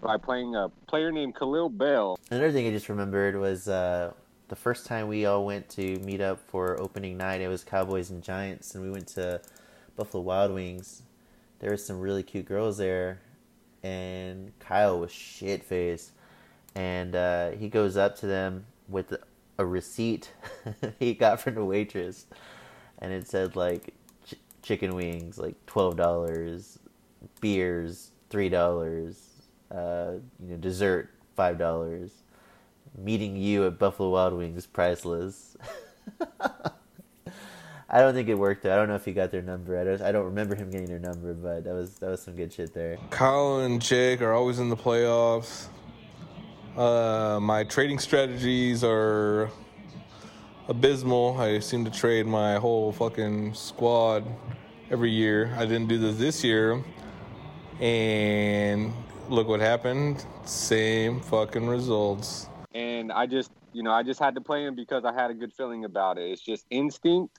by playing a player named Kahlil Bell. Another thing I just remembered was uh, the first time we all went to meet up for opening night. It was Cowboys and Giants, and we went to Buffalo Wild Wings. There were some really cute girls there, and Kyle was shit faced. And uh, he goes up to them with a receipt he got from the waitress, and it said like ch- chicken wings like twelve dollars, beers three dollars, uh, you know dessert five dollars, meeting you at Buffalo Wild Wings priceless. I don't think it worked. Though. I don't know if he got their number. I don't. I don't remember him getting their number, but that was that was some good shit there. Kyle and Jake are always in the playoffs. Uh, my trading strategies are abysmal. I seem to trade my whole fucking squad every year. I didn't do this this year, and look what happened. Same fucking results. And I just, you know, I just had to play him because I had a good feeling about it. It's just instinct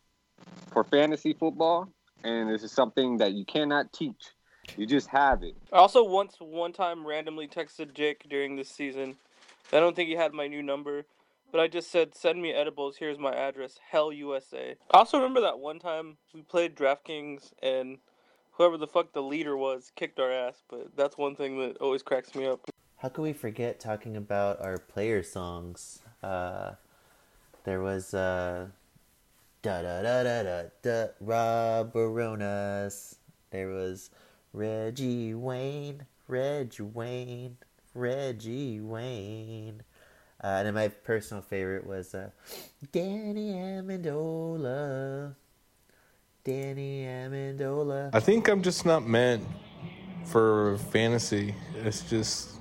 for fantasy football, and this is something that you cannot teach. You just have it. I also once one time randomly texted Jake during this season. I don't think he had my new number, but I just said, "Send me edibles. Here's my address. Hell USA." I also remember that one time we played DraftKings and whoever the fuck the leader was kicked our ass. But that's one thing that always cracks me up. How could we forget talking about our player songs? Uh, there was uh, da da da da da da Rob Baronas. There was Reggie Wayne, Reggie Wayne, Reggie Wayne. Uh, and then my personal favorite was uh, Danny Amendola. Danny Amendola. I think I'm just not meant for fantasy. It's just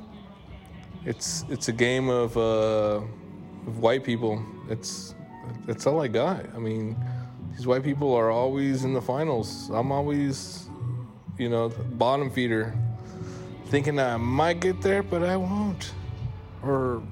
it's it's a game of uh, of white people. It's that's all I got. I mean, these white people are always in the finals. I'm always, you know, bottom feeder, thinking I might get there, but I won't, or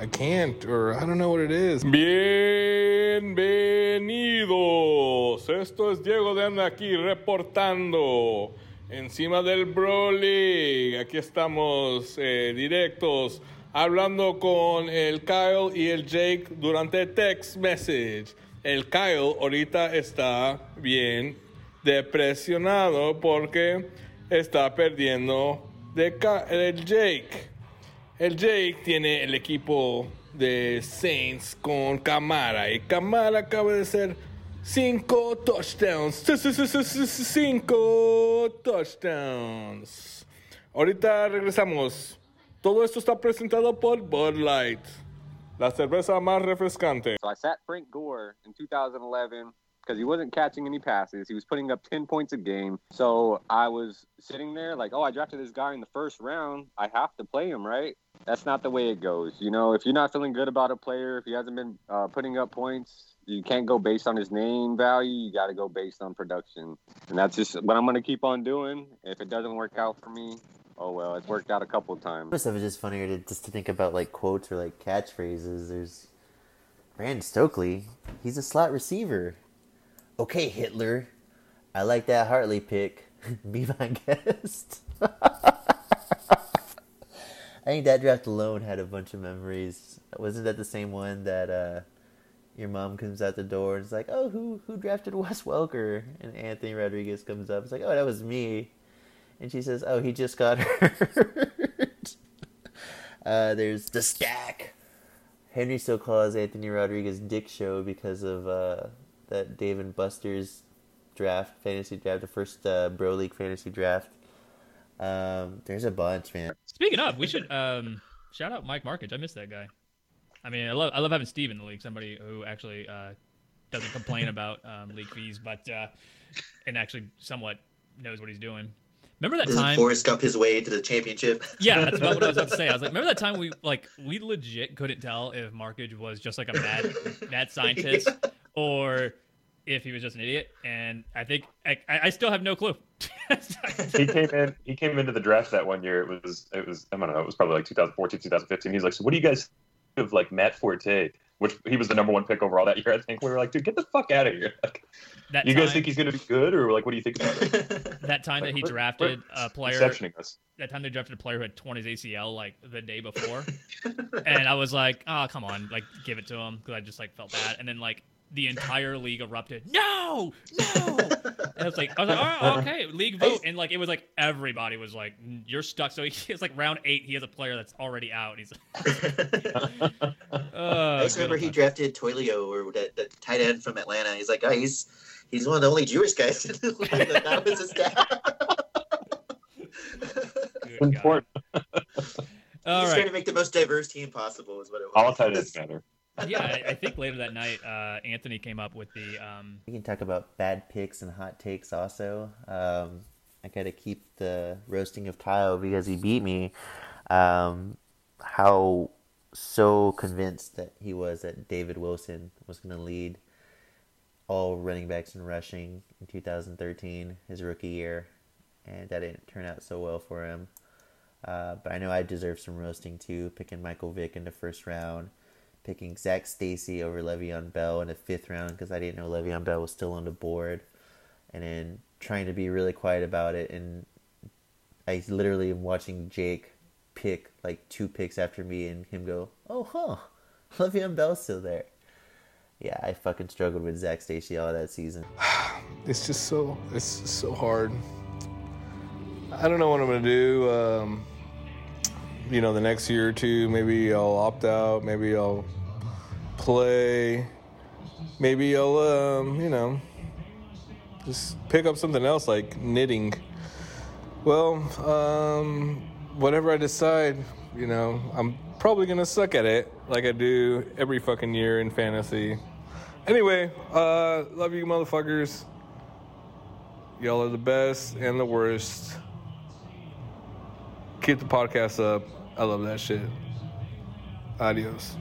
I can't, or I don't know what it is. Bienvenidos. Esto es Diego de Anda aquí reportando encima del Bro League. Aquí estamos eh, directos hablando con el Kyle y el Jake durante text message. El Kyle ahorita está bien depresionado porque está perdiendo de el Jake. El Jake tiene el equipo de Saints con Camara y Camara acaba de ser cinco touchdowns. Sí, sí, sí, sí, sí, sí, Cinco touchdowns. Ahorita regresamos. Todo esto está presentado por Bud Light, la cerveza más refrescante. So I sat Frank Gore in 2011 because he wasn't catching any passes. He was putting up 10 points a game. So I was sitting there like, oh, I drafted this guy in the first round. I have to play him, right? That's not the way it goes. You know, if you're not feeling good about a player, if he hasn't been uh, putting up points, you can't go based on his name value. You got to go based on production. And that's just what I'm going to keep on doing. If it doesn't work out for me, oh well, it's worked out a couple of times. Most of it's just funnier to just to think about like quotes or like catchphrases. There's Brandon Stokley. He's a slot receiver. Okay, Hitler. I like that Hartley pick. Be my guest. I think that draft alone had a bunch of memories. Wasn't that the same one that uh, your mom comes out the door and is like, "Oh, who who drafted Wes Welker?" And Anthony Rodriguez comes up. It's like, "Oh, that was me." And she says, "Oh, he just got hurt." uh, there's the stack. Henry still calls Anthony Rodriguez Dick Show because of uh, that Dave and Buster's draft, fantasy draft, the first uh, Bro League fantasy draft. Um, there's a bunch, man. Speaking of, we should um, shout out Mike Markage. I miss that guy. I mean, I love I love having Steve in the league. Somebody who actually uh, doesn't complain about um, league fees, but uh, and actually somewhat knows what he's doing. Remember that Doesn't time? Forrest Gump his way to the championship? Yeah, that's about what I was about to say. I was like, remember that time we like we legit couldn't tell if Markage was just like a mad mad scientist or if he was just an idiot. And I think I, I still have no clue. he came in. He came into the draft that one year. It was. It was. I don't know. It was probably like 2014, 2015. He's like, so what do you guys think of like Matt Forte? Which he was the number one pick overall that year. I think we were like, dude, get the fuck out of here. Like, That you guys time- think he's gonna be good, or like, what do you think about it? that time that he drafted a player exceptioning us. that time they drafted a player who had torn his ACL like the day before, and I was like, oh come on, like give it to him because I just like felt bad. And then like the entire league erupted. No, no. and I was like, I was like, oh, okay, league vote, and like it was like everybody was like, you're stuck. So he was like round eight. He has a player that's already out. He's. Oh, I just remember he drafted Toilolo or that, that tight end from Atlanta. He's like, oh, he's he's one of the only Jewish guys in the league. Like, that was his dad. Important. All He's right. trying to make the most diverse team possible. Is what it was. All tight ends matter. Yeah, I, I think later that night, uh, Anthony came up with the. Um, We can talk about bad picks and hot takes also. Um, I got to keep the roasting of Kyle because he beat me. Um, how so convinced that he was that David Wilson was going to lead all running backs in rushing in 2013, his rookie year, and that didn't turn out so well for him. Uh, but I know I deserve some roasting too, picking Michael Vick in the first round, picking Zac Stacy over Le'Veon Bell in the fifth round because I didn't know Le'Veon Bell was still on the board, and then trying to be really quiet about it. And I literally am watching Jake pick like two picks after me, and him go, "Oh, huh, Le'Veon Bell's still there." Yeah, I fucking struggled with Zac Stacy all that season. It's just so it's so hard. I don't know what I'm gonna do. Um, you know, the next year or two, maybe I'll opt out. Maybe I'll play. Maybe I'll, um, you know, just pick up something else like knitting. Well, um, whatever I decide, you know, I'm probably gonna suck at it like I do every fucking year in fantasy. Anyway, uh, love you, motherfuckers. Y'all are the best and the worst. Keep the podcast up. I love that shit. Adios.